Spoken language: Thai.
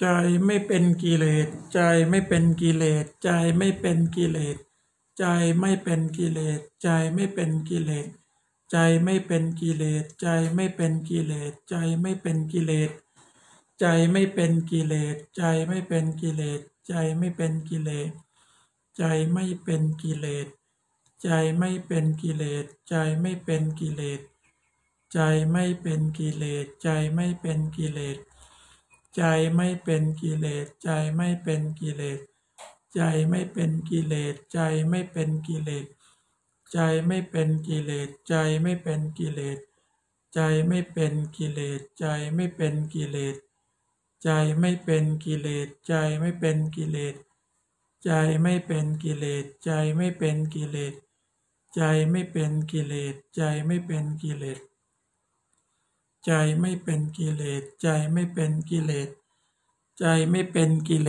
ใจไม่เป็นกิเลส ใจไม่เป็นกิเลส ใจไม่เป็นกิเลส ใจไม่เป็นกิเลส ใจไม่เป็นกิเลส ใจไม่เป็นกิเลส ใจไม่เป็นกิเลส ใจไม่เป็นกิเลส ใจไม่เป็นกิเลส ใจไม่เป็นกิเลส ใจไม่เป็นกิเลส ใจไม่เป็นกิเลส ใจไม่เป็นกิเลส ใจไม่เป็นกิเลส ใจไม่เป็นกิเลส ใจไม่เป็นกิเลส ใจไม่เป็นกิเลส ใจไม่เป็นกิเลส ใจไม่เป็นกิเลส ใจไม่เป็นกิเลส ใจไม่เป็นกิเลส ใจไม่เป็นกิเลส ใจไม่เป็นกิเลส ใจไม่เป็นกิเลส ใจไม่เป็นกิเลส ใจไม่เป็นกิเลส ใจไม่เป็นกิเลส ใจไม่เป็นกิเลส ใจไม่เป็นกิเลส ใจไม่เป็นกิเลส ใจไม่เป็นกิเลส ใจไม่เป็นกิเลส ใจไม่เป็นกิเลส